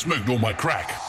smoked all my crack.